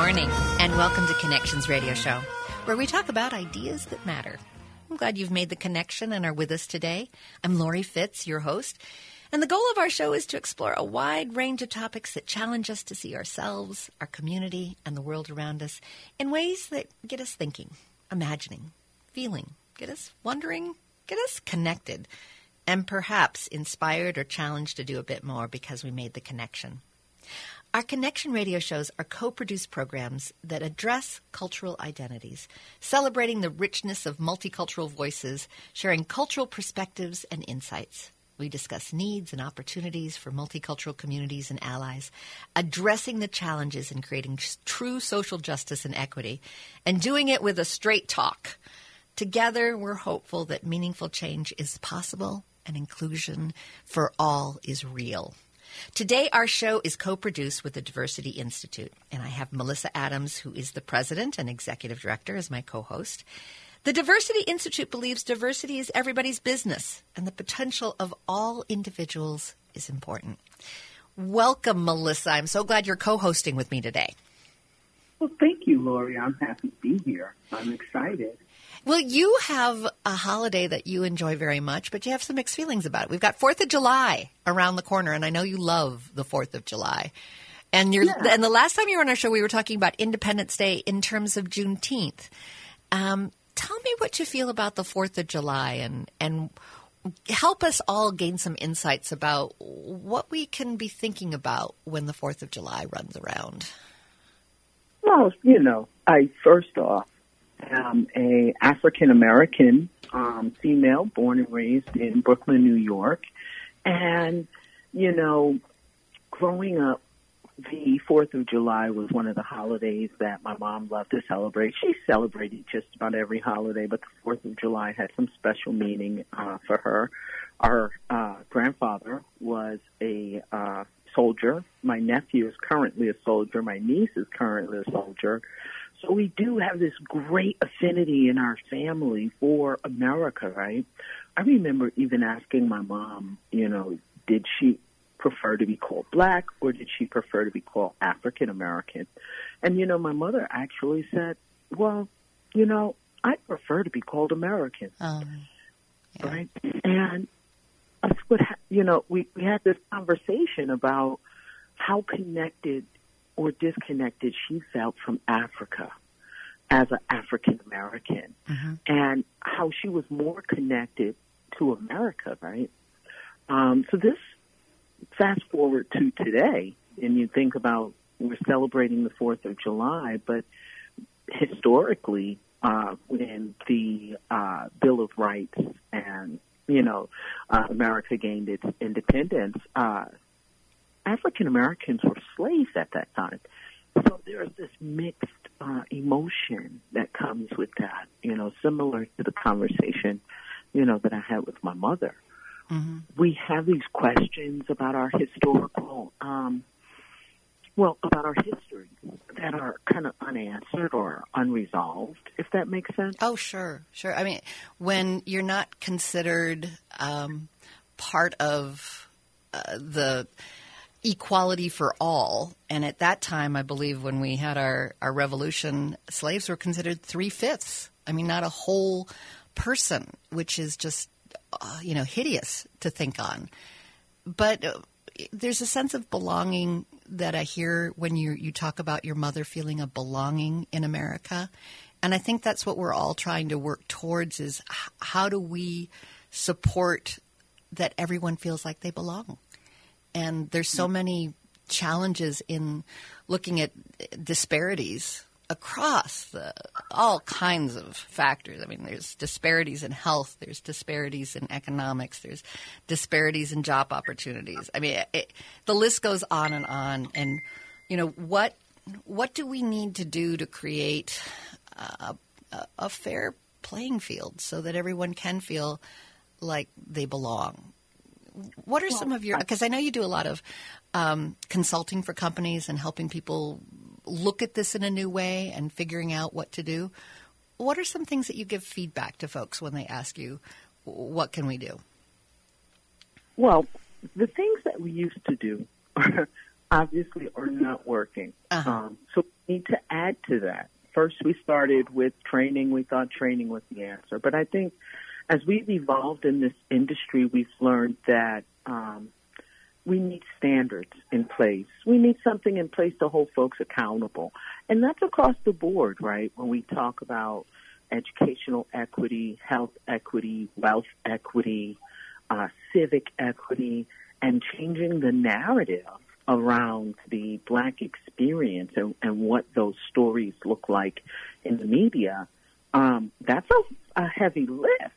morning, and welcome to Connections Radio Show, where we talk about ideas that matter. I'm glad you've made the connection and are with us today. I'm Lori Fitz, your host, and the goal of our show is to explore a wide range of topics that challenge us to see ourselves, our community, and the world around us in ways that get us thinking, imagining, feeling, get us wondering, get us connected, and perhaps inspired or challenged to do a bit more because we made the connection. Our Connection radio shows are co produced programs that address cultural identities, celebrating the richness of multicultural voices, sharing cultural perspectives and insights. We discuss needs and opportunities for multicultural communities and allies, addressing the challenges in creating true social justice and equity, and doing it with a straight talk. Together, we're hopeful that meaningful change is possible and inclusion for all is real. Today, our show is co produced with the Diversity Institute, and I have Melissa Adams, who is the president and executive director, as my co host. The Diversity Institute believes diversity is everybody's business, and the potential of all individuals is important. Welcome, Melissa. I'm so glad you're co hosting with me today. Well, thank you, Lori. I'm happy to be here. I'm excited. Well, you have a holiday that you enjoy very much, but you have some mixed feelings about it. We've got Fourth of July around the corner, and I know you love the Fourth of July. And you're, yeah. and the last time you were on our show, we were talking about Independence Day in terms of Juneteenth. Um, tell me what you feel about the Fourth of July, and and help us all gain some insights about what we can be thinking about when the Fourth of July runs around. Well, you know, I first off am a African American um, female born and raised in Brooklyn, New York. And, you know, growing up, the 4th of July was one of the holidays that my mom loved to celebrate. She celebrated just about every holiday, but the 4th of July had some special meaning uh, for her. Our uh, grandfather was a uh, soldier. My nephew is currently a soldier. My niece is currently a soldier. So we do have this great affinity in our family for America, right? I remember even asking my mom, you know, did she prefer to be called black or did she prefer to be called African American? And, you know, my mother actually said, well, you know, I prefer to be called American. Um, yeah. Right? And us would, ha- you know, we, we had this conversation about how connected or disconnected she felt from Africa as an African American mm-hmm. and how she was more connected to America, right? Um, so this fast forward to today, and you think about we're celebrating the 4th of July, but historically, uh, when the uh, Bill of Rights and you know uh, America gained its independence, uh, African Americans were slaves at that time. So there's this mixed uh, emotion that comes with that, you know, similar to the conversation, you know, that I had with my mother. Mm-hmm. We have these questions about our historical, um, well, about our history that are kind of unanswered or unresolved, if that makes sense. Oh, sure, sure. I mean, when you're not considered um, part of uh, the equality for all. And at that time, I believe when we had our, our revolution, slaves were considered three fifths. I mean, not a whole person, which is just, uh, you know, hideous to think on. But uh, there's a sense of belonging that I hear when you, you talk about your mother feeling a belonging in America. And I think that's what we're all trying to work towards is how do we support that everyone feels like they belong? And there's so many challenges in looking at disparities across the, all kinds of factors. I mean, there's disparities in health, there's disparities in economics, there's disparities in job opportunities. I mean, it, the list goes on and on. And you know what what do we need to do to create a, a, a fair playing field so that everyone can feel like they belong? What are well, some of your because I know you do a lot of um, consulting for companies and helping people look at this in a new way and figuring out what to do. What are some things that you give feedback to folks when they ask you, "What can we do?" Well, the things that we used to do obviously are not working. Uh-huh. Um, so we need to add to that. First, we started with training. We thought training was the answer. But I think as we've evolved in this industry, we've learned that um, we need standards in place. We need something in place to hold folks accountable. And that's across the board, right? When we talk about educational equity, health equity, wealth equity, uh, civic equity, and changing the narrative around the black experience and, and what those stories look like in the media, um, that's a, a heavy lift,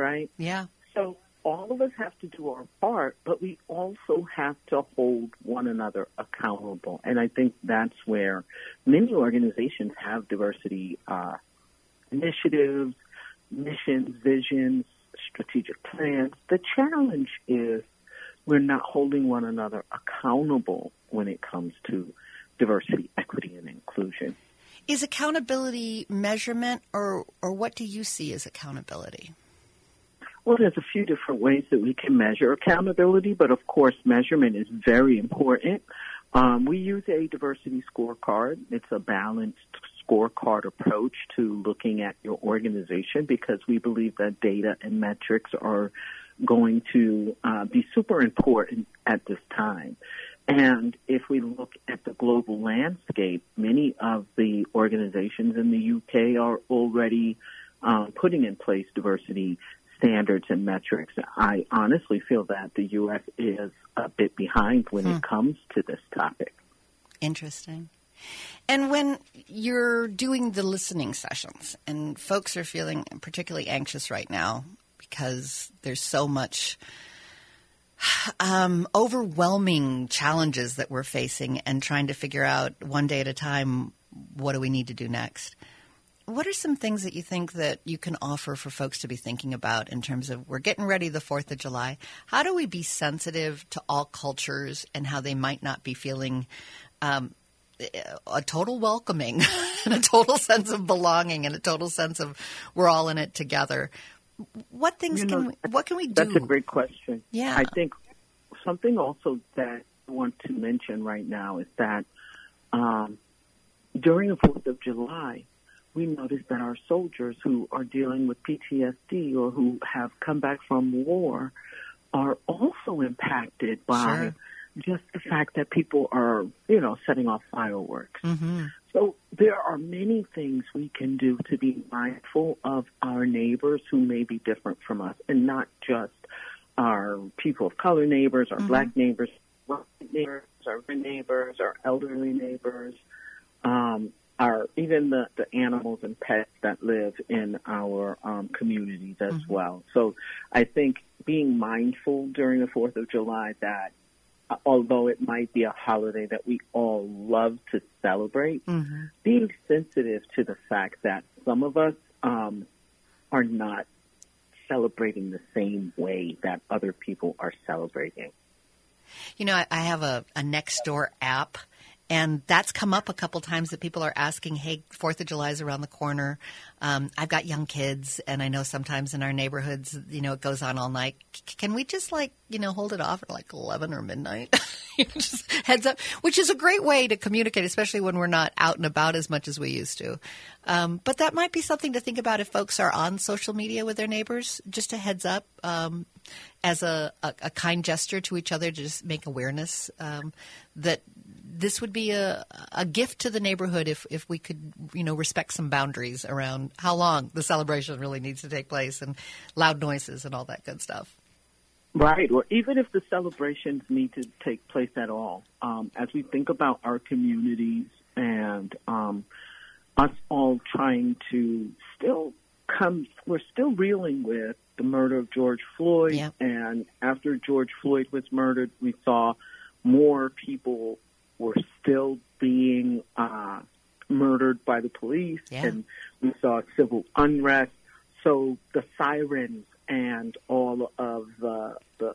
right? Yeah. So all of us have to do our part, but we also have to hold one another accountable. And I think that's where many organizations have diversity uh, initiatives, missions, visions, strategic plans. The challenge is we're not holding one another accountable when it comes to diversity, equity, and inclusion. Is accountability measurement, or, or what do you see as accountability? Well, there's a few different ways that we can measure accountability, but of course, measurement is very important. Um, we use a diversity scorecard. It's a balanced scorecard approach to looking at your organization because we believe that data and metrics are going to uh, be super important at this time. And if we look at the global landscape, many of the organizations in the UK are already uh, putting in place diversity standards and metrics. I honestly feel that the U.S. is a bit behind when hmm. it comes to this topic. Interesting. And when you're doing the listening sessions and folks are feeling particularly anxious right now because there's so much um, overwhelming challenges that we're facing and trying to figure out one day at a time what do we need to do next. What are some things that you think that you can offer for folks to be thinking about in terms of we're getting ready the 4th of July? How do we be sensitive to all cultures and how they might not be feeling um, a total welcoming and a total sense of belonging and a total sense of we're all in it together? What things you know, can we, what can we do? That's a great question. Yeah, I think something also that I want to mention right now is that um, during the Fourth of July, we notice that our soldiers who are dealing with PTSD or who have come back from war are also impacted by sure. just the fact that people are, you know, setting off fireworks. Mm-hmm. So there are many things we can do to be mindful of our neighbors who may be different from us and not just our people of color neighbors, our mm-hmm. black neighbors, neighbors, our neighbors, our elderly neighbors, um, our even the, the animals and pets that live in our um, communities as mm-hmm. well. So I think being mindful during the Fourth of July that uh, although it might be a holiday that we all love to celebrate, mm-hmm. being sensitive to the fact that some of us um, are not celebrating the same way that other people are celebrating. You know, I, I have a, a Nextdoor app and that's come up a couple times that people are asking, "Hey, Fourth of July is around the corner. Um, I've got young kids, and I know sometimes in our neighborhoods, you know, it goes on all night. C- can we just like, you know, hold it off at like eleven or midnight? just heads up, which is a great way to communicate, especially when we're not out and about as much as we used to. Um, but that might be something to think about if folks are on social media with their neighbors. Just a heads up. Um, as a, a, a, kind gesture to each other to just make awareness um, that this would be a, a gift to the neighborhood if, if we could, you know, respect some boundaries around how long the celebration really needs to take place and loud noises and all that good stuff. Right, or even if the celebrations need to take place at all, um, as we think about our communities and um, us all trying to still come, we're still reeling with the murder of George Floyd, yeah. and after George Floyd was murdered, we saw more people were still being uh, murdered by the police, yeah. and we saw civil unrest. So the sirens and all of the, the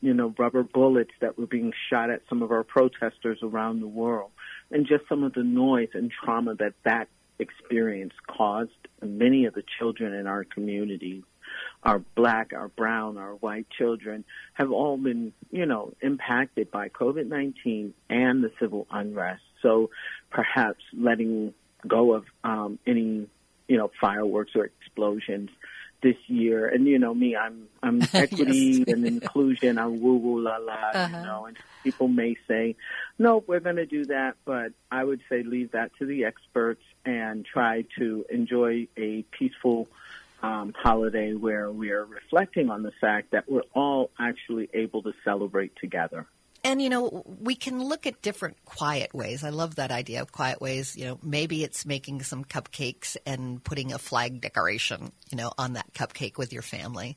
you know rubber bullets that were being shot at some of our protesters around the world, and just some of the noise and trauma that that experience caused many of the children in our communities. Our black, our brown, our white children have all been, you know, impacted by COVID-19 and the civil unrest. So perhaps letting go of um, any, you know, fireworks or explosions this year. And you know me, I'm I'm equity and inclusion. I'm woo woo la la. Uh-huh. You know, and people may say, no, we're going to do that, but I would say leave that to the experts and try to enjoy a peaceful um, holiday where we are reflecting on the fact that we're all actually able to celebrate together. And you know, we can look at different quiet ways. I love that idea of quiet ways. You know, maybe it's making some cupcakes and putting a flag decoration, you know, on that cupcake with your family.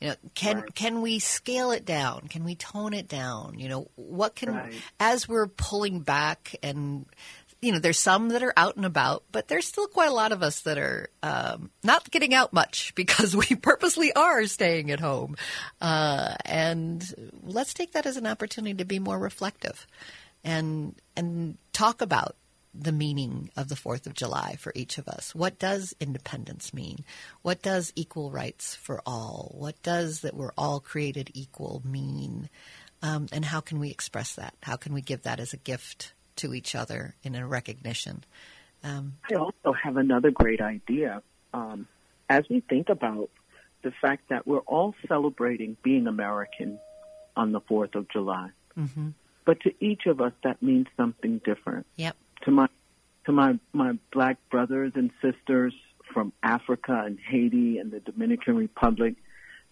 You know, can right. can we scale it down? Can we tone it down? You know, what can right. as we're pulling back and you know, there's some that are out and about, but there's still quite a lot of us that are um, not getting out much because we purposely are staying at home. Uh, and let's take that as an opportunity to be more reflective and and talk about the meaning of the 4th of July for each of us. What does independence mean? What does equal rights for all? What does that we're all created equal mean? Um, and how can we express that? How can we give that as a gift to each other in a recognition. Um, I also have another great idea. Um, as we think about the fact that we're all celebrating being American on the 4th of July, mm-hmm. but to each of us that means something different. Yep. To my to my, my black brothers and sisters from Africa and Haiti and the Dominican Republic,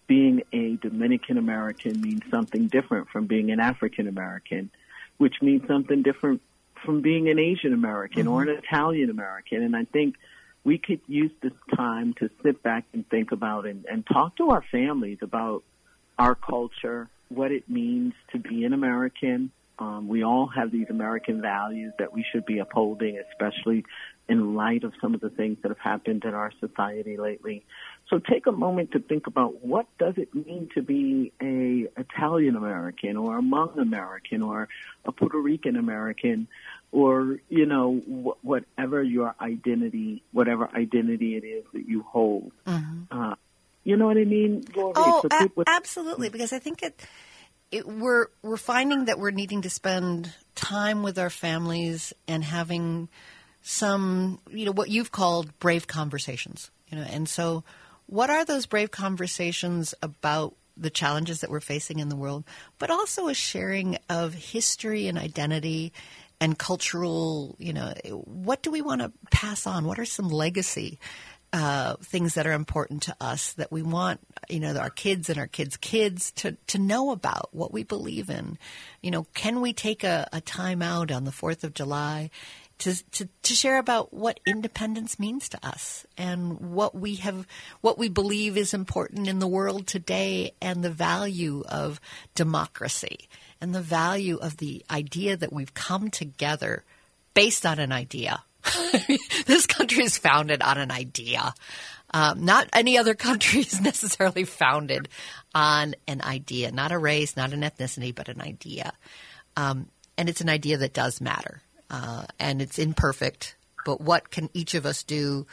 being a Dominican American means something different from being an African American, which means something different from being an Asian American mm-hmm. or an Italian American. And I think we could use this time to sit back and think about and, and talk to our families about our culture, what it means to be an American. Um, we all have these American values that we should be upholding, especially in light of some of the things that have happened in our society lately. So take a moment to think about what does it mean to be a Italian American or a Hmong American or a Puerto Rican American or you know wh- whatever your identity, whatever identity it is that you hold. Mm-hmm. Uh, you know what I mean? Lori? Oh, so a- absolutely. Because I think it, it, we're we're finding that we're needing to spend time with our families and having some, you know, what you've called brave conversations. You know, and so what are those brave conversations about the challenges that we're facing in the world, but also a sharing of history and identity and cultural, you know, what do we want to pass on? What are some legacy uh, things that are important to us that we want, you know, our kids and our kids' kids to, to know about what we believe in? You know, can we take a, a time out on the 4th of July to, to, to share about what independence means to us and what we have, what we believe is important in the world today and the value of democracy and the value of the idea that we've come together based on an idea. this country is founded on an idea. Um, not any other country is necessarily founded on an idea, not a race, not an ethnicity, but an idea. Um, and it's an idea that does matter uh, and it's imperfect. But what can each of us do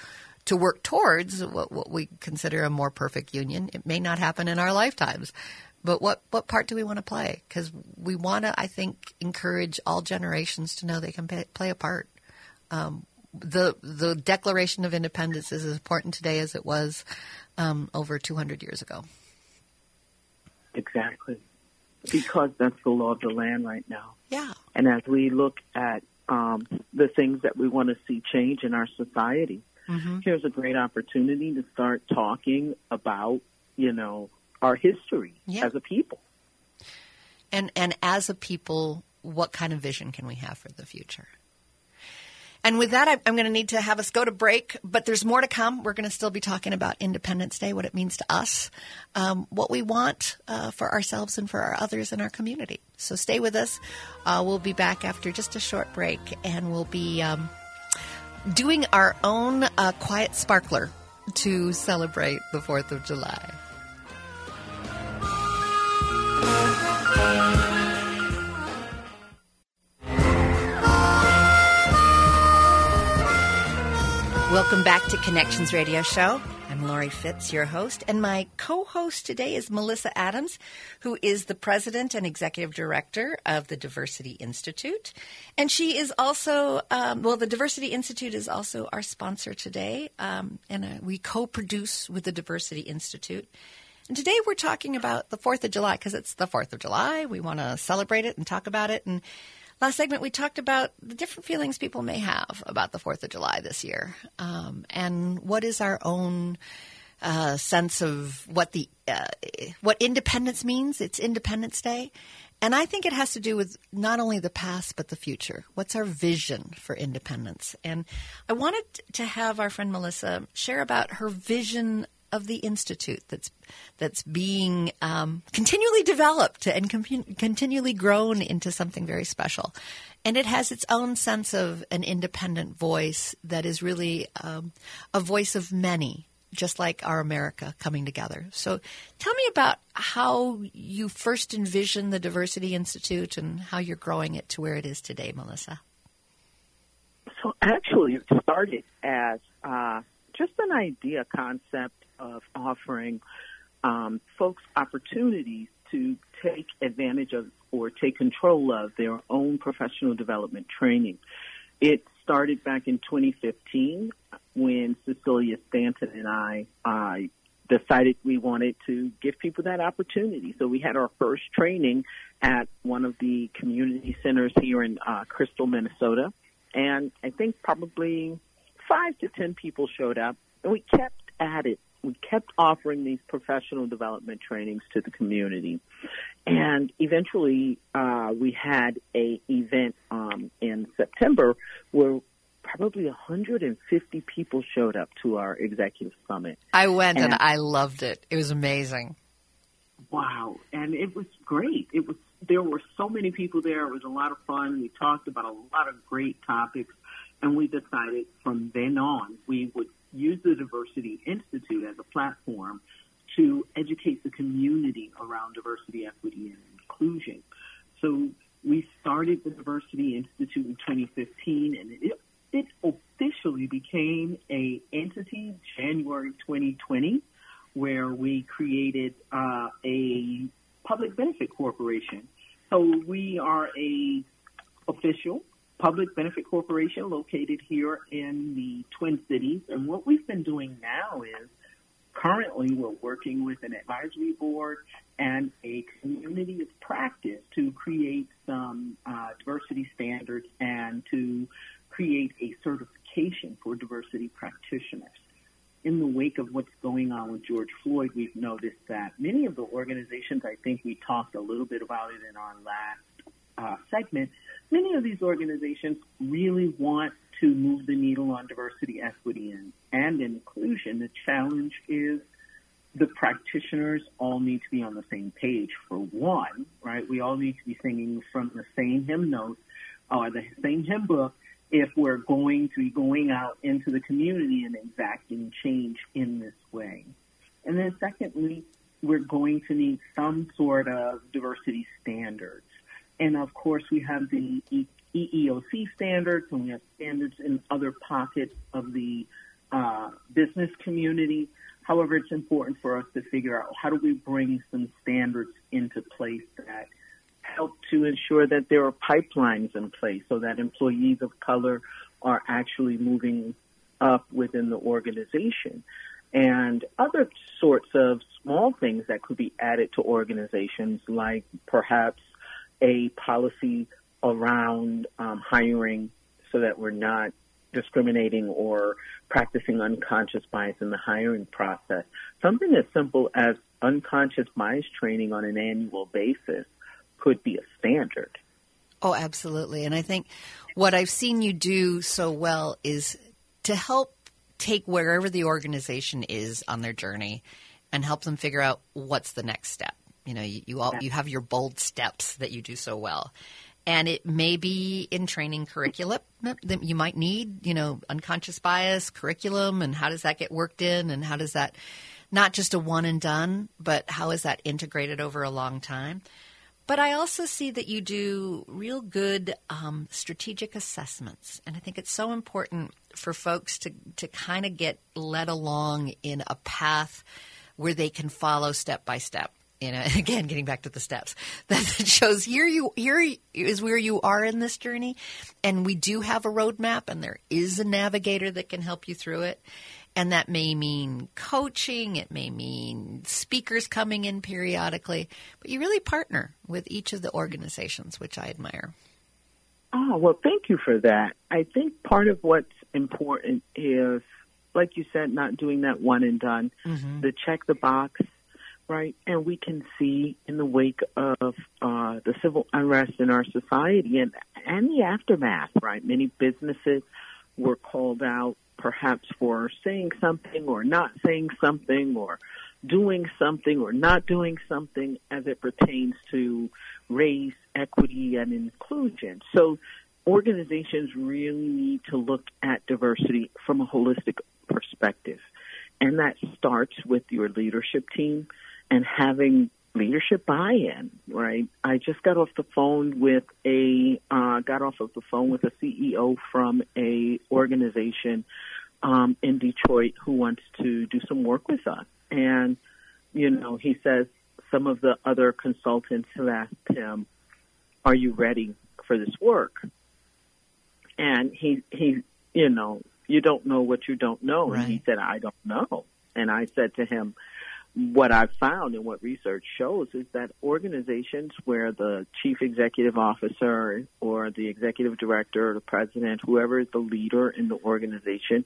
to work towards what, what we consider a more perfect union? It may not happen in our lifetimes, but what what part do we want to play? Because we want to, I think, encourage all generations to know they can pay, play a part. Um, the the Declaration of Independence is as important today as it was um, over 200 years ago. Exactly, because that's the law of the land right now. Yeah. And as we look at um, the things that we want to see change in our society. Mm-hmm. Here's a great opportunity to start talking about, you know, our history yeah. as a people. And and as a people, what kind of vision can we have for the future? And with that, I'm going to need to have us go to break, but there's more to come. We're going to still be talking about Independence Day, what it means to us, um, what we want uh, for ourselves and for our others in our community. So stay with us. Uh, we'll be back after just a short break, and we'll be um, doing our own uh, quiet sparkler to celebrate the 4th of July. Welcome back to Connections Radio Show. I'm Laurie Fitz, your host, and my co host today is Melissa Adams, who is the president and executive director of the Diversity Institute. And she is also, um, well, the Diversity Institute is also our sponsor today, um, and uh, we co produce with the Diversity Institute. And today we're talking about the 4th of July because it's the 4th of July. We want to celebrate it and talk about it. And last segment we talked about the different feelings people may have about the Fourth of July this year, um, and what is our own uh, sense of what the uh, what independence means. It's Independence Day, and I think it has to do with not only the past but the future. What's our vision for independence? And I wanted to have our friend Melissa share about her vision of the institute that's that's being um, continually developed and com- continually grown into something very special, and it has its own sense of an independent voice that is really um, a voice of many, just like our America coming together. So, tell me about how you first envisioned the Diversity Institute and how you're growing it to where it is today, Melissa. So, actually, it started as uh, just an idea concept of offering um, folks opportunities to take advantage of or take control of their own professional development training. It started back in 2015 when Cecilia Stanton and I uh, decided we wanted to give people that opportunity. So we had our first training at one of the community centers here in uh, Crystal, Minnesota. And I think probably five to ten people showed up, and we kept at it we kept offering these professional development trainings to the community, and eventually uh, we had a event um, in September where probably 150 people showed up to our executive summit. I went and, and I loved it. It was amazing. Wow, and it was great. It was there were so many people there. It was a lot of fun. We talked about a lot of great topics, and we decided from then on we would use the Diversity Institute as a platform to educate the community around diversity, equity, and inclusion. So we started the Diversity Institute in 2015, and it, it officially became a entity January 2020, where we created uh, a public benefit corporation. So we are a official public benefit corporation located here in the Twin Cities. And what we've been doing now is currently we're working with an advisory board and a community of practice to create some uh, diversity standards and to create a certification for diversity practitioners. In the wake of what's going on with George Floyd, we've noticed that many of the organizations, I think we talked a little bit about it in our last uh, segment, many of these organizations really want to move the needle on diversity, equity, and, and inclusion. The challenge is the practitioners all need to be on the same page for one, right? We all need to be singing from the same hymn notes or the same hymn book if we're going to be going out into the community and exacting change in this way. And then secondly, we're going to need some sort of diversity standards and of course, we have the EEOC standards, and we have standards in other pockets of the uh, business community. However, it's important for us to figure out how do we bring some standards into place that help to ensure that there are pipelines in place so that employees of color are actually moving up within the organization. And other sorts of small things that could be added to organizations, like perhaps a policy around um, hiring so that we're not discriminating or practicing unconscious bias in the hiring process. Something as simple as unconscious bias training on an annual basis could be a standard. Oh, absolutely. And I think what I've seen you do so well is to help take wherever the organization is on their journey and help them figure out what's the next step. You know, you, you all you have your bold steps that you do so well. And it may be in training curriculum that you might need, you know, unconscious bias curriculum and how does that get worked in and how does that not just a one and done, but how is that integrated over a long time? But I also see that you do real good um, strategic assessments. And I think it's so important for folks to, to kind of get led along in a path where they can follow step by step. You know, again, getting back to the steps that shows here you here is where you are in this journey, and we do have a roadmap, and there is a navigator that can help you through it. And that may mean coaching, it may mean speakers coming in periodically, but you really partner with each of the organizations, which I admire. Oh, well, thank you for that. I think part of what's important is, like you said, not doing that one and done, mm-hmm. the check the box, right? And we can see in the wake of uh, the civil unrest in our society and, and the aftermath, right? Many businesses were called out perhaps for saying something or not saying something or doing something or not doing something as it pertains to race, equity, and inclusion. So organizations really need to look at diversity from a holistic perspective. And that starts with your leadership team and having leadership buy-in, right? I just got off the phone with a uh, got off of the phone with a CEO from a organization um, in Detroit who wants to do some work with us, and you know he says some of the other consultants have asked him, "Are you ready for this work?" And he he you know you don't know what you don't know, right. and he said, "I don't know," and I said to him what I've found and what research shows is that organizations where the chief executive officer or the executive director or the president, whoever is the leader in the organization,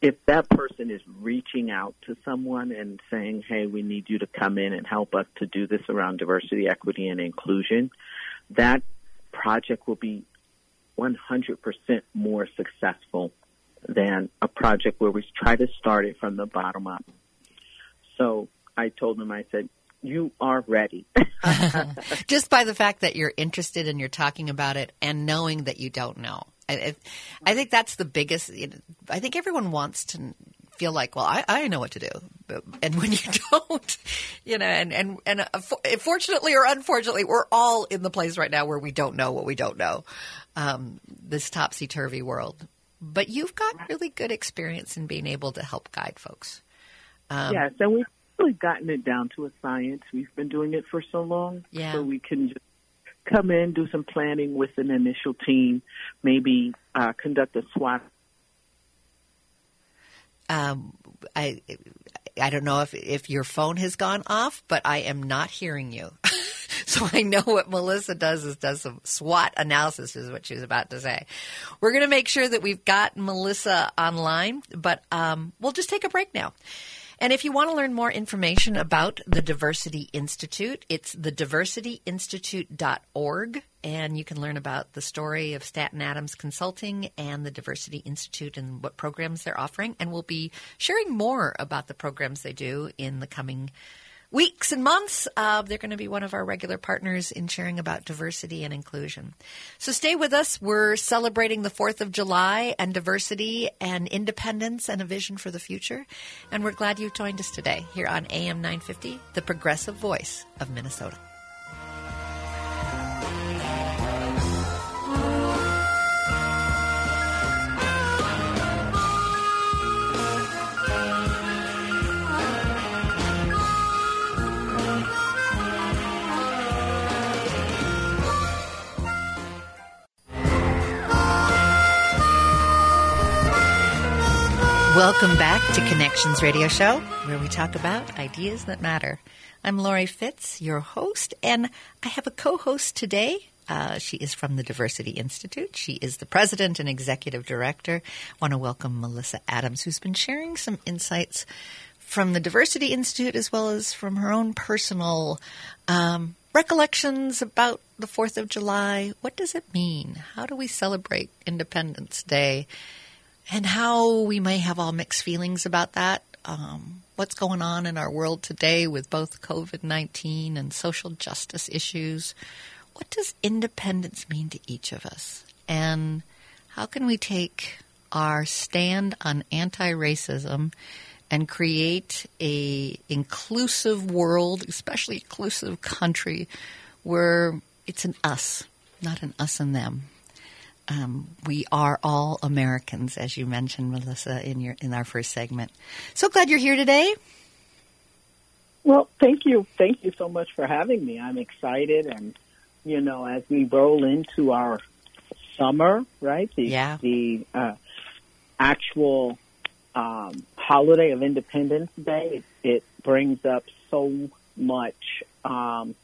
if that person is reaching out to someone and saying, hey, we need you to come in and help us to do this around diversity, equity, and inclusion, that project will be 100% more successful than a project where we try to start it from the bottom up. So I told him, I said, you are ready. Just by the fact that you're interested and you're talking about it and knowing that you don't know. I, I think that's the biggest. I think everyone wants to feel like, well, I, I know what to do, but, and when you don't, you know, and and and uh, fortunately or unfortunately, we're all in the place right now where we don't know what we don't know. Um, this topsy turvy world, but you've got really good experience in being able to help guide folks. Um, yes, and we've really gotten it down to a science. We've been doing it for so long, yeah. so we can just come in, do some planning with an initial team, maybe uh, conduct a SWOT. Um, I I don't know if if your phone has gone off, but I am not hearing you. so I know what Melissa does is does some SWOT analysis, is what she was about to say. We're going to make sure that we've got Melissa online, but um, we'll just take a break now. And if you want to learn more information about the Diversity Institute, it's thediversityinstitute.org. And you can learn about the story of Stanton Adams Consulting and the Diversity Institute and what programs they're offering. And we'll be sharing more about the programs they do in the coming weeks and months. Uh, they're going to be one of our regular partners in sharing about diversity and inclusion. So stay with us. We're celebrating the 4th of July and diversity and independence and a vision for the future. And we're glad you joined us today here on AM 950, the progressive voice of Minnesota. Welcome back to Connections Radio Show, where we talk about ideas that matter. I'm Laurie Fitz, your host, and I have a co host today. Uh, she is from the Diversity Institute. She is the president and executive director. I want to welcome Melissa Adams, who's been sharing some insights from the Diversity Institute as well as from her own personal um, recollections about the 4th of July. What does it mean? How do we celebrate Independence Day? And how we may have all mixed feelings about that. Um, what's going on in our world today with both COVID 19 and social justice issues. What does independence mean to each of us? And how can we take our stand on anti racism and create a inclusive world, especially inclusive country, we're it's an us, not an us and them. Um, we are all Americans, as you mentioned, Melissa, in your in our first segment. So glad you're here today. Well, thank you, thank you so much for having me. I'm excited, and you know, as we roll into our summer, right? The, yeah. The uh, actual um, holiday of Independence Day, it, it brings up so much um,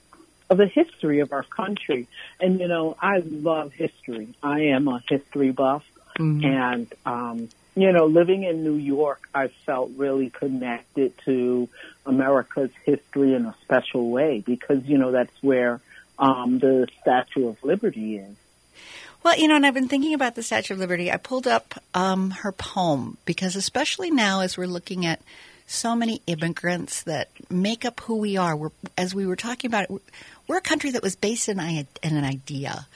of the history of our country. And you know, I love history. I am a history buff, mm-hmm. and um, you know, living in New York, I felt really connected to America's history in a special way because you know that's where um, the Statue of Liberty is. Well, you know, and I've been thinking about the Statue of Liberty. I pulled up um, her poem because, especially now, as we're looking at so many immigrants that make up who we are, we're, as we were talking about it, we're a country that was based in, in an idea.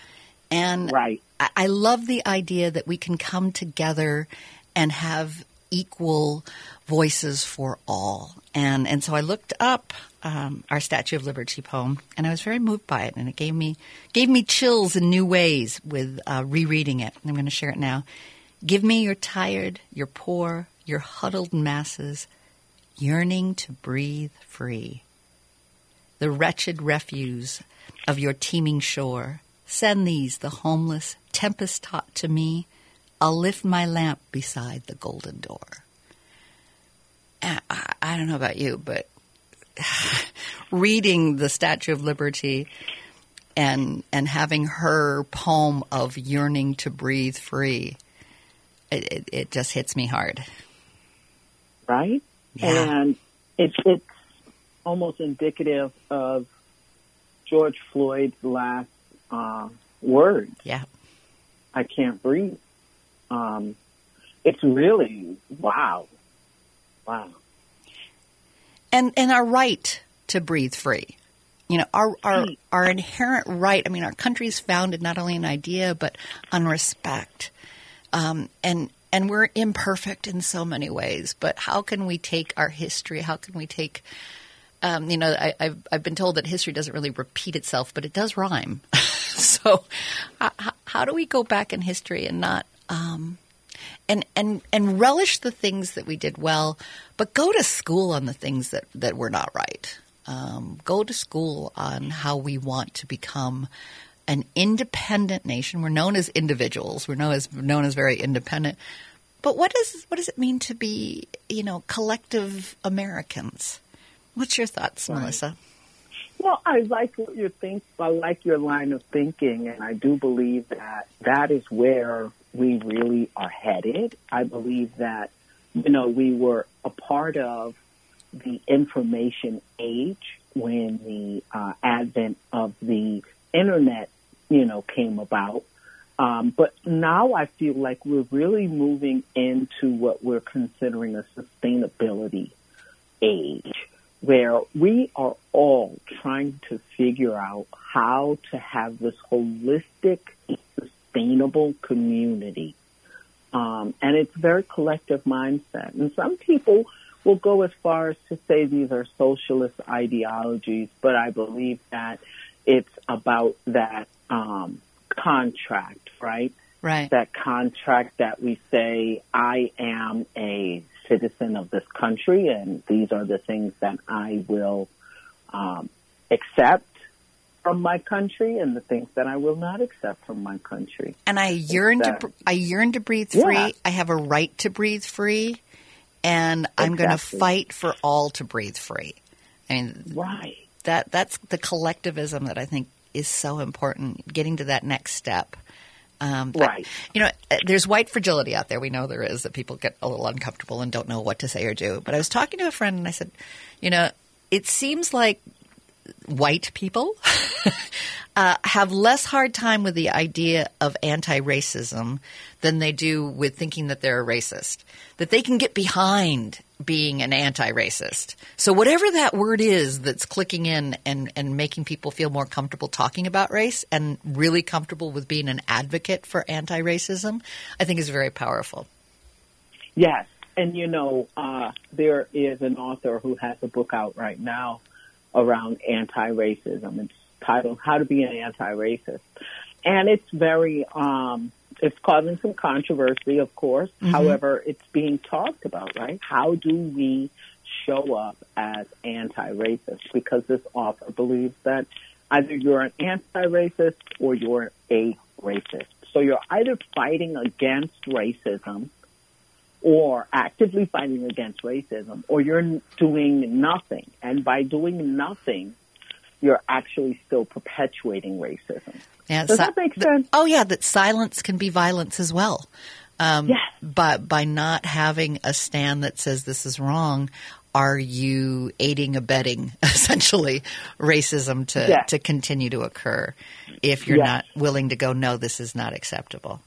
And right. I, I love the idea that we can come together and have equal voices for all. And and so I looked up um, our Statue of Liberty poem, and I was very moved by it, and it gave me gave me chills in new ways with uh, rereading it. I'm going to share it now. Give me your tired, your poor, your huddled masses, yearning to breathe free. The wretched refuse of your teeming shore. Send these, the homeless, tempest taught to me. I'll lift my lamp beside the golden door. Eh, I, I don't know about you, but reading the Statue of Liberty and and having her poem of yearning to breathe free, it, it, it just hits me hard. Right, yeah. and it's it's almost indicative of George Floyd's last uh, words. Yeah, I can't breathe. Um, it's really wow, wow and and our right to breathe free. You know, our our our inherent right. I mean, our country is founded not only on idea but on respect, um, and and we're imperfect in so many ways. But how can we take our history? How can we take um, you know, I, have I've been told that history doesn't really repeat itself, but it does rhyme. so, how, how, do we go back in history and not um, and and and relish the things that we did well, but go to school on the things that that were not right. Um, go to school on how we want to become an independent nation. We're known as individuals. We're known as known as very independent. But what does what does it mean to be, you know, collective Americans? What's your thoughts, right. Melissa? Well, I like what you think. I like your line of thinking, and I do believe that that is where we really are headed. I believe that, you know, we were a part of the information age when the uh, advent of the internet, you know, came about. Um, but now I feel like we're really moving into what we're considering a sustainability age, where we are all trying to figure out how to have this holistic sustainable community. Um, and it's a very collective mindset. And some people will go as far as to say these are socialist ideologies, but I believe that it's about that um, contract, right? Right. That contract that we say, I am a citizen of this country, and these are the things that I will um, accept from my country and the things that I will not accept from my country. And I yearn to I yearn to breathe free. Yeah. I have a right to breathe free, and exactly. I'm going to fight for all to breathe free. I mean, right. That that's the collectivism that I think is so important. Getting to that next step. Um, right. You know, there's white fragility out there. We know there is that people get a little uncomfortable and don't know what to say or do. But I was talking to a friend and I said, you know, it seems like white people uh, have less hard time with the idea of anti-racism than they do with thinking that they're a racist. That they can get behind being an anti-racist. So whatever that word is that's clicking in and, and making people feel more comfortable talking about race and really comfortable with being an advocate for anti-racism, I think is very powerful. Yes. And you know, uh, there is an author who has a book out right now around anti-racism. It's titled "How to Be an Anti-Racist," and it's very um, it's causing some controversy, of course. Mm-hmm. However, it's being talked about, right? How do we show up as anti-racist? Because this author believes that either you're an anti-racist or you're a racist. So you're either fighting against racism or actively fighting against racism or you're doing nothing. And by doing nothing, you're actually still perpetuating racism. Yeah, Does si- that make sense? oh yeah, that silence can be violence as well. Um, Yes. But by not having a stand that says this is wrong, are you aiding, abetting essentially racism to Yes. to continue to occur? If you're Yes. not willing to go, no, this is not acceptable.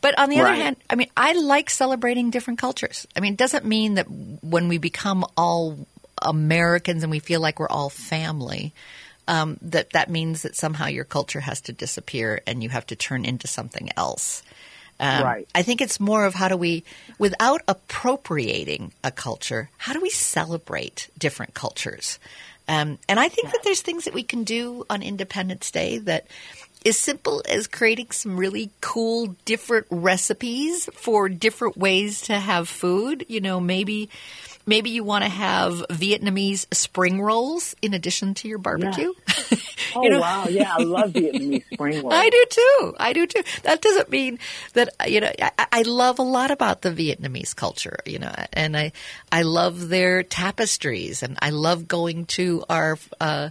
But on the other hand, I mean, I like celebrating different cultures. I mean, it doesn't mean that when we become all Americans and we feel like we're all family, um, that that means that somehow your culture has to disappear and you have to turn into something else. Um, Right. I think it's more of how do we, without appropriating a culture, how do we celebrate different cultures? Um, and I think that there's things that we can do on Independence Day that is simple as creating some really cool different recipes for different ways to have food. You know, maybe maybe you want to have Vietnamese spring rolls in addition to your barbecue. Oh You know- wow, yeah, I love Vietnamese spring rolls. I do too. I do too. That doesn't mean that you know. I, I love a lot about the Vietnamese culture, you know, and I I love their tapestries, and I love going to our uh,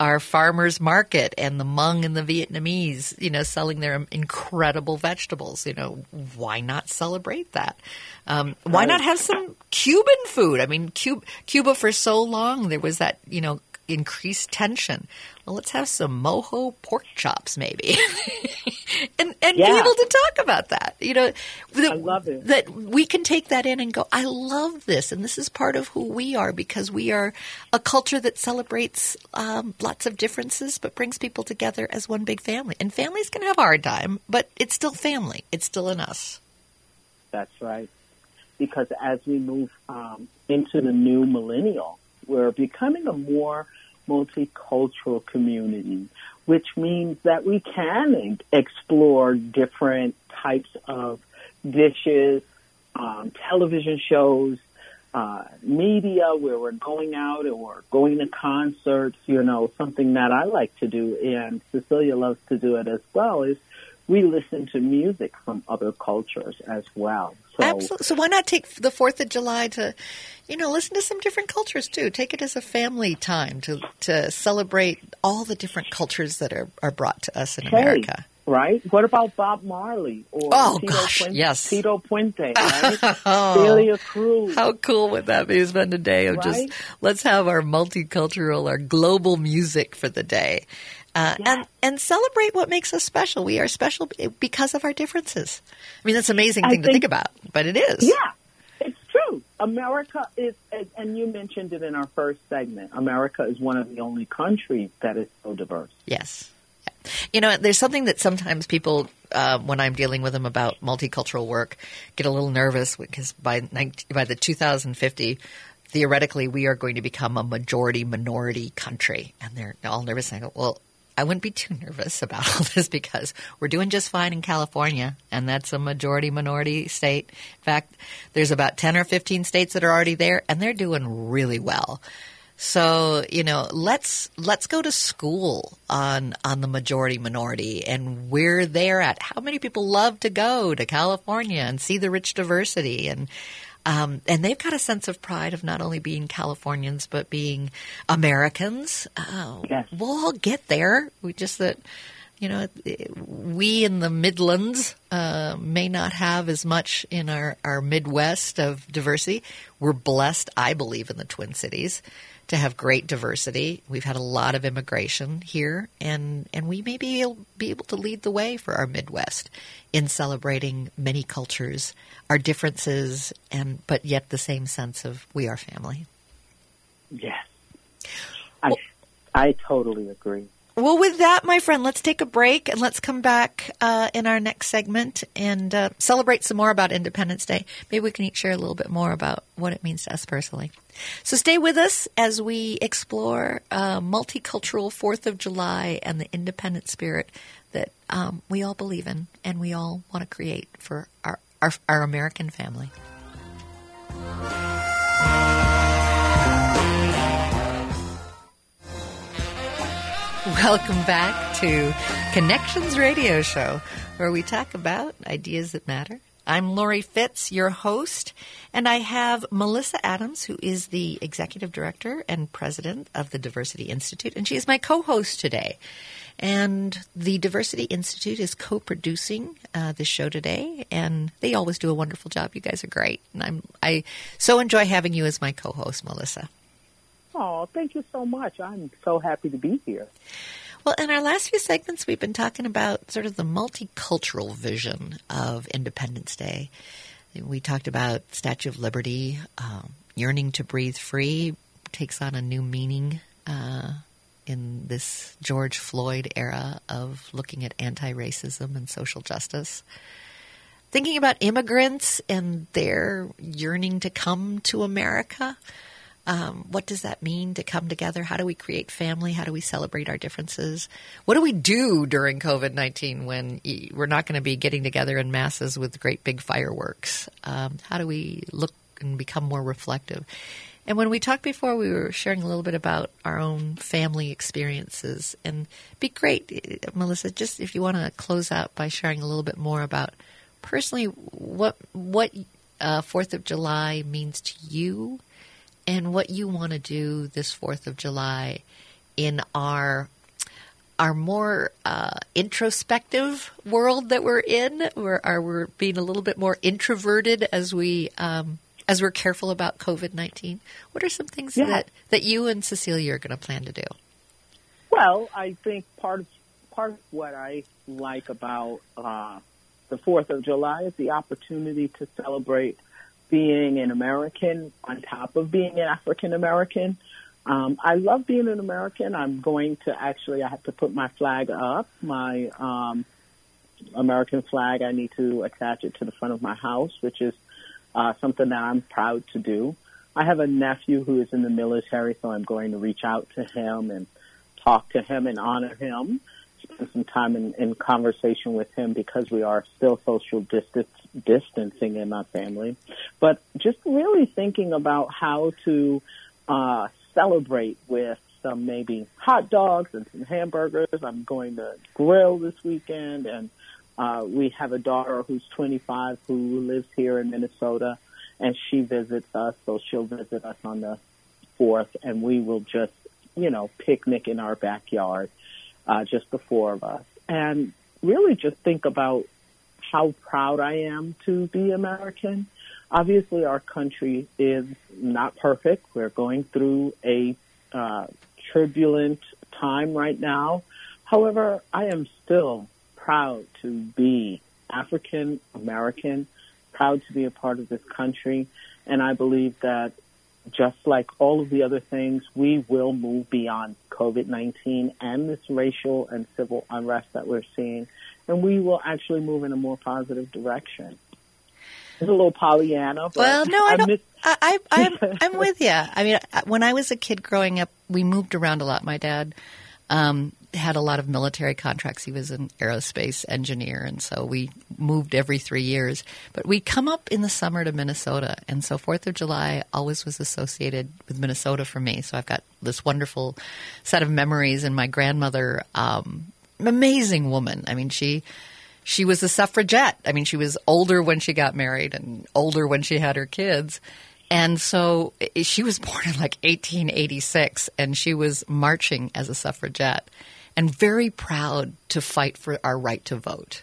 our farmers market and the Hmong and the Vietnamese, you know, selling their incredible vegetables. You know, why not celebrate that? Um, why not have some Cuban food? I mean, Cuba, Cuba for so long there was that you know increased tension. Well, let's have some mojo pork chops, maybe, and and be able to talk about that. You know, that, I love it. that we can take that in and go. I love this, and this is part of who we are because we are a culture that celebrates um, lots of differences, but brings people together as one big family. And families can have a hard time, but it's still family. It's still in us. That's right. Because as we move um, into the new millennial, we're becoming a more multicultural community, which means that we can explore different types of dishes, um, television shows, uh, media where we're going out or going to concerts, you know, something that I like to do and Cecilia loves to do it as well is we listen to music from other cultures as well. So Absolutely. So why not take the Fourth of July to, you know, listen to some different cultures too. Take it as a family time to to celebrate all the different cultures that are, are brought to us in America. right? What about Bob Marley or Oh, Tito, gosh, Puente, yes. Tito Puente, right? Oh. Celia Cruz. How cool would that be? Spend a day of just let's have our multicultural, our global music for the day, uh, Yes. and and celebrate what makes us special. We are special because of our differences. I mean, that's an amazing thing to think- think about, but it is. Yeah, it's true. America is, and you mentioned it in our first segment, America is one of the only countries that is so diverse. Yes. You know, there's something that sometimes people, uh, when I'm dealing with them about multicultural work, get a little nervous because by 19, by the 2050, theoretically, we are going to become a majority minority country, and they're all nervous. And I go, well. I wouldn't be too nervous about all this because we're doing just fine in California, and that's a majority minority state. In fact, there's about 10 or 15 states that are already there, and they're doing really well. So you know, let's let's go to school on on the majority minority and where they're at. How many people love to go to California and see the rich diversity and um, and they've got a sense of pride of not only being Californians but being Americans. Uh, Yes. We'll all get there. We just that you know we in the Midlands uh, may not have as much in our our Midwest of diversity. We're blessed, I believe, in the Twin Cities to have great diversity. We've had a lot of immigration here, and, and we may be able, be able to lead the way for our Midwest in celebrating many cultures, our differences, and but yet the same sense of we are family. Yes. I, I totally agree. Well, with that, my friend, let's take a break and let's come back uh, in our next segment and uh, celebrate some more about Independence Day. Maybe we can each share a little bit more about what it means to us personally. So stay with us as we explore uh, multicultural Fourth of July and the independent spirit that um, we all believe in and we all want to create for our, our, our American family. Welcome back to Connections Radio Show, where we talk about ideas that matter. I'm Lori Fitz, your host, and I have Melissa Adams, who is the executive director and president of the Diversity Institute, and she is my co host today. And the Diversity Institute is co producing uh, this show today, and they always do a wonderful job. You guys are great. And I'm, I so enjoy having you as my co host, Melissa. Oh, thank you so much. I'm so happy to be here. Well, in our last few segments, we've been talking about sort of the multicultural vision of Independence Day. We talked about Statue of Liberty, um, yearning to breathe free takes on a new meaning uh, in this George Floyd era of looking at anti racism and social justice. Thinking about immigrants and their yearning to come to America. Um, what does that mean to come together? How do we create family? How do we celebrate our differences? What do we do during COVID 19 when we're not going to be getting together in masses with great big fireworks? Um, how do we look and become more reflective? And when we talked before, we were sharing a little bit about our own family experiences. And be great, Melissa, just if you want to close out by sharing a little bit more about personally what what uh, Fourth of July means to you and what you want to do this 4th of July in our our more uh, introspective world that we're in, where are we're being a little bit more introverted as we um, as we're careful about COVID nineteen. What are some things yeah. that that you and Cecilia are going to plan to do? Well, I think part of part of what I like about uh, the Fourth of July is the opportunity to celebrate being an American on top of being an African American. Um, I love being an American. I'm going to actually, I have to put my flag up, my um, American flag. I need to attach it to the front of my house, which is uh, something that I'm proud to do. I have a nephew who is in the military, so I'm going to reach out to him and talk to him and honor him spend some time in, in conversation with him because we are still social distance, distancing in my family. But just really thinking about how to uh, celebrate with some maybe hot dogs and some hamburgers. I'm going to grill this weekend, and uh, we have a daughter who's 25 who lives here in Minnesota, and she visits us, so she'll visit us on the 4th, and we will just, you know, picnic in our backyard uh, just the four of us, and really just think about how proud I am to be American. Obviously, our country is not perfect. We're going through a uh, turbulent time right now. However, I am still proud to be African American, proud to be a part of this country, and I believe that just like all of the other things, we will move beyond COVID-19 and this racial and civil unrest that we're seeing, and we will actually move in a more positive direction. It's a little Pollyanna. well, no, I, I don't. Miss- I, I, I'm, I'm with you. I mean, when I was a kid growing up, we moved around a lot. My dad um, had a lot of military contracts. He was an aerospace engineer, and so we moved every three years. But we come up in the summer to Minnesota, and so Fourth of July always was associated with Minnesota for me. So I've got this wonderful set of memories. And my grandmother, um, amazing woman. I mean, she she was a suffragette. I mean, she was older when she got married and older when she had her kids. And so she was born in like 1886 and she was marching as a suffragette and very proud to fight for our right to vote.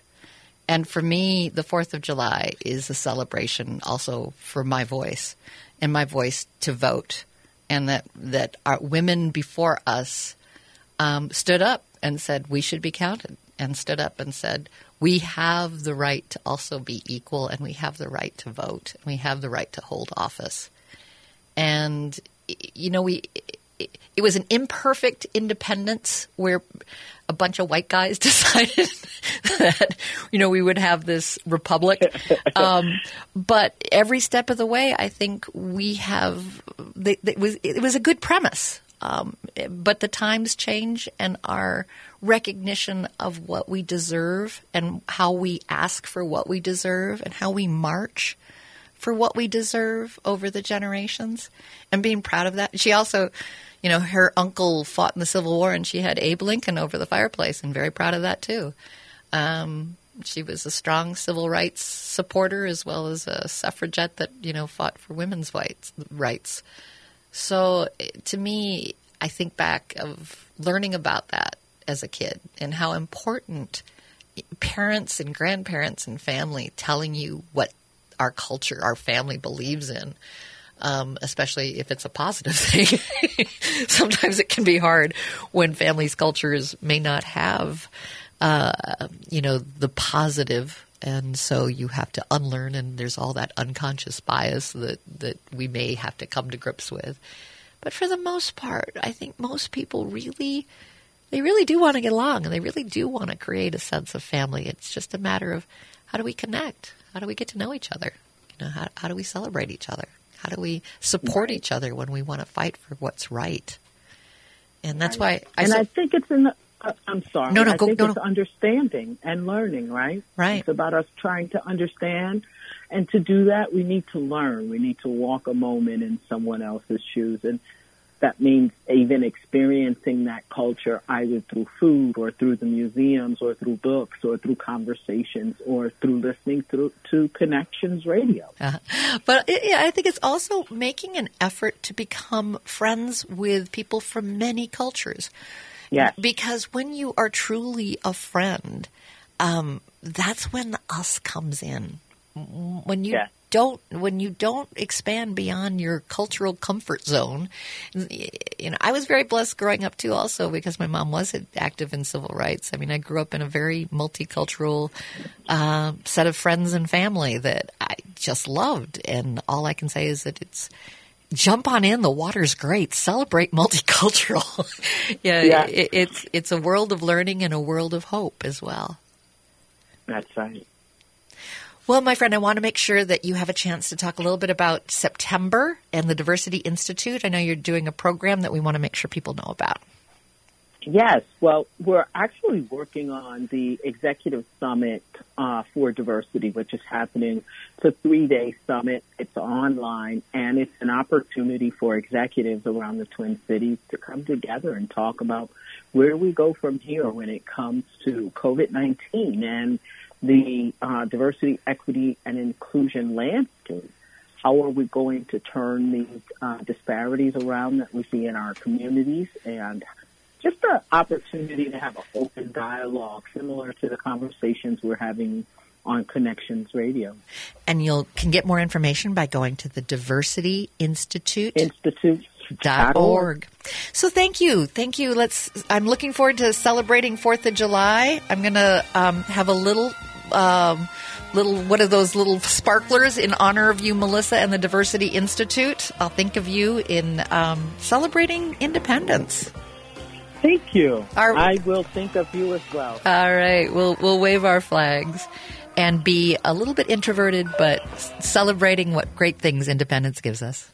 And for me, the 4th of July is a celebration also for my voice and my voice to vote. And that, that our women before us um, stood up and said we should be counted, and stood up and said we have the right to also be equal, and we have the right to vote, and we have the right to hold office. And, you know, we it, was an imperfect independence where a bunch of white guys decided that you know we would have this republic. Um, but every step of the way, I think we have. it was it was a good premise. Um, but the times change, and our recognition of what we deserve, and how we ask for what we deserve, and how we march for what we deserve over the generations, and being proud of that. She also you know, her uncle fought in the Civil War, and she had Abe Lincoln over the fireplace, and very proud of that too. Um, she was a strong civil rights supporter as well as a suffragette that you know fought for women's rights. So to me, I think back of learning about that as a kid and how important parents and grandparents and family telling you what our culture, our family believes in um, especially if it's a positive thing. Sometimes it can be hard when families' cultures may not have, uh, you know, the positive, and so you have to unlearn, and there's all that unconscious bias that that we may have to come to grips with. But for the most part, I think most people really. They really do want to get along and they really do want to create a sense of family. It's just a matter of how do we connect? How do we get to know each other? You know, how, how do we celebrate each other? How do we support each other when we want to fight for what's right? And that's why I and I think it's in the. I'm sorry. No, no, I go, think no, it's no. understanding and learning, right? Right. It's about us trying to understand, and to do that, we need to learn. We need to walk a moment in someone else's shoes, and that means even experiencing that culture either through food or through the museums or through books or through conversations or through listening through to Connections Radio. Uh, but yeah, I think it's also making an effort to become friends with people from many cultures. Yes. Because when you are truly a friend, um, that's when the us comes in. When you yes don't when you don't expand beyond your cultural comfort zone you know i was very blessed growing up too also because my mom was active in civil rights i mean i grew up in a very multicultural uh, set of friends and family that i just loved and all i can say is that it's jump on in the water's great celebrate multicultural yeah, yeah. It, it's it's a world of learning and a world of hope as well that's right well, my friend, I want to make sure that you have a chance to talk a little bit about September and the Diversity Institute. I know you're doing a program that we want to make sure people know about. Yes, well, we're actually working on the Executive Summit uh, for Diversity, which is happening. It's a three-day summit. It's online, and it's an opportunity for executives around the Twin Cities to come together and talk about where we go from here when it comes to COVID-19 and the uh, diversity, equity, and inclusion landscape. How are we going to turn these uh, disparities around that we see in our communities and just the opportunity to have an open dialogue similar to the conversations we're having on Connections Radio. And you can get more information by going to the Diversity Institute. Institute. Dot org. So thank you, thank you. Let's. I'm looking forward to celebrating Fourth of July. I'm going to um, have a little um, little what are those little sparklers in honor of you, Melissa, and the Diversity Institute. I'll think of you in um, celebrating independence. Thank you. Our, I will think of you as well. All right, we'll we'll wave our flags and be a little bit introverted, but celebrating what great things independence gives us.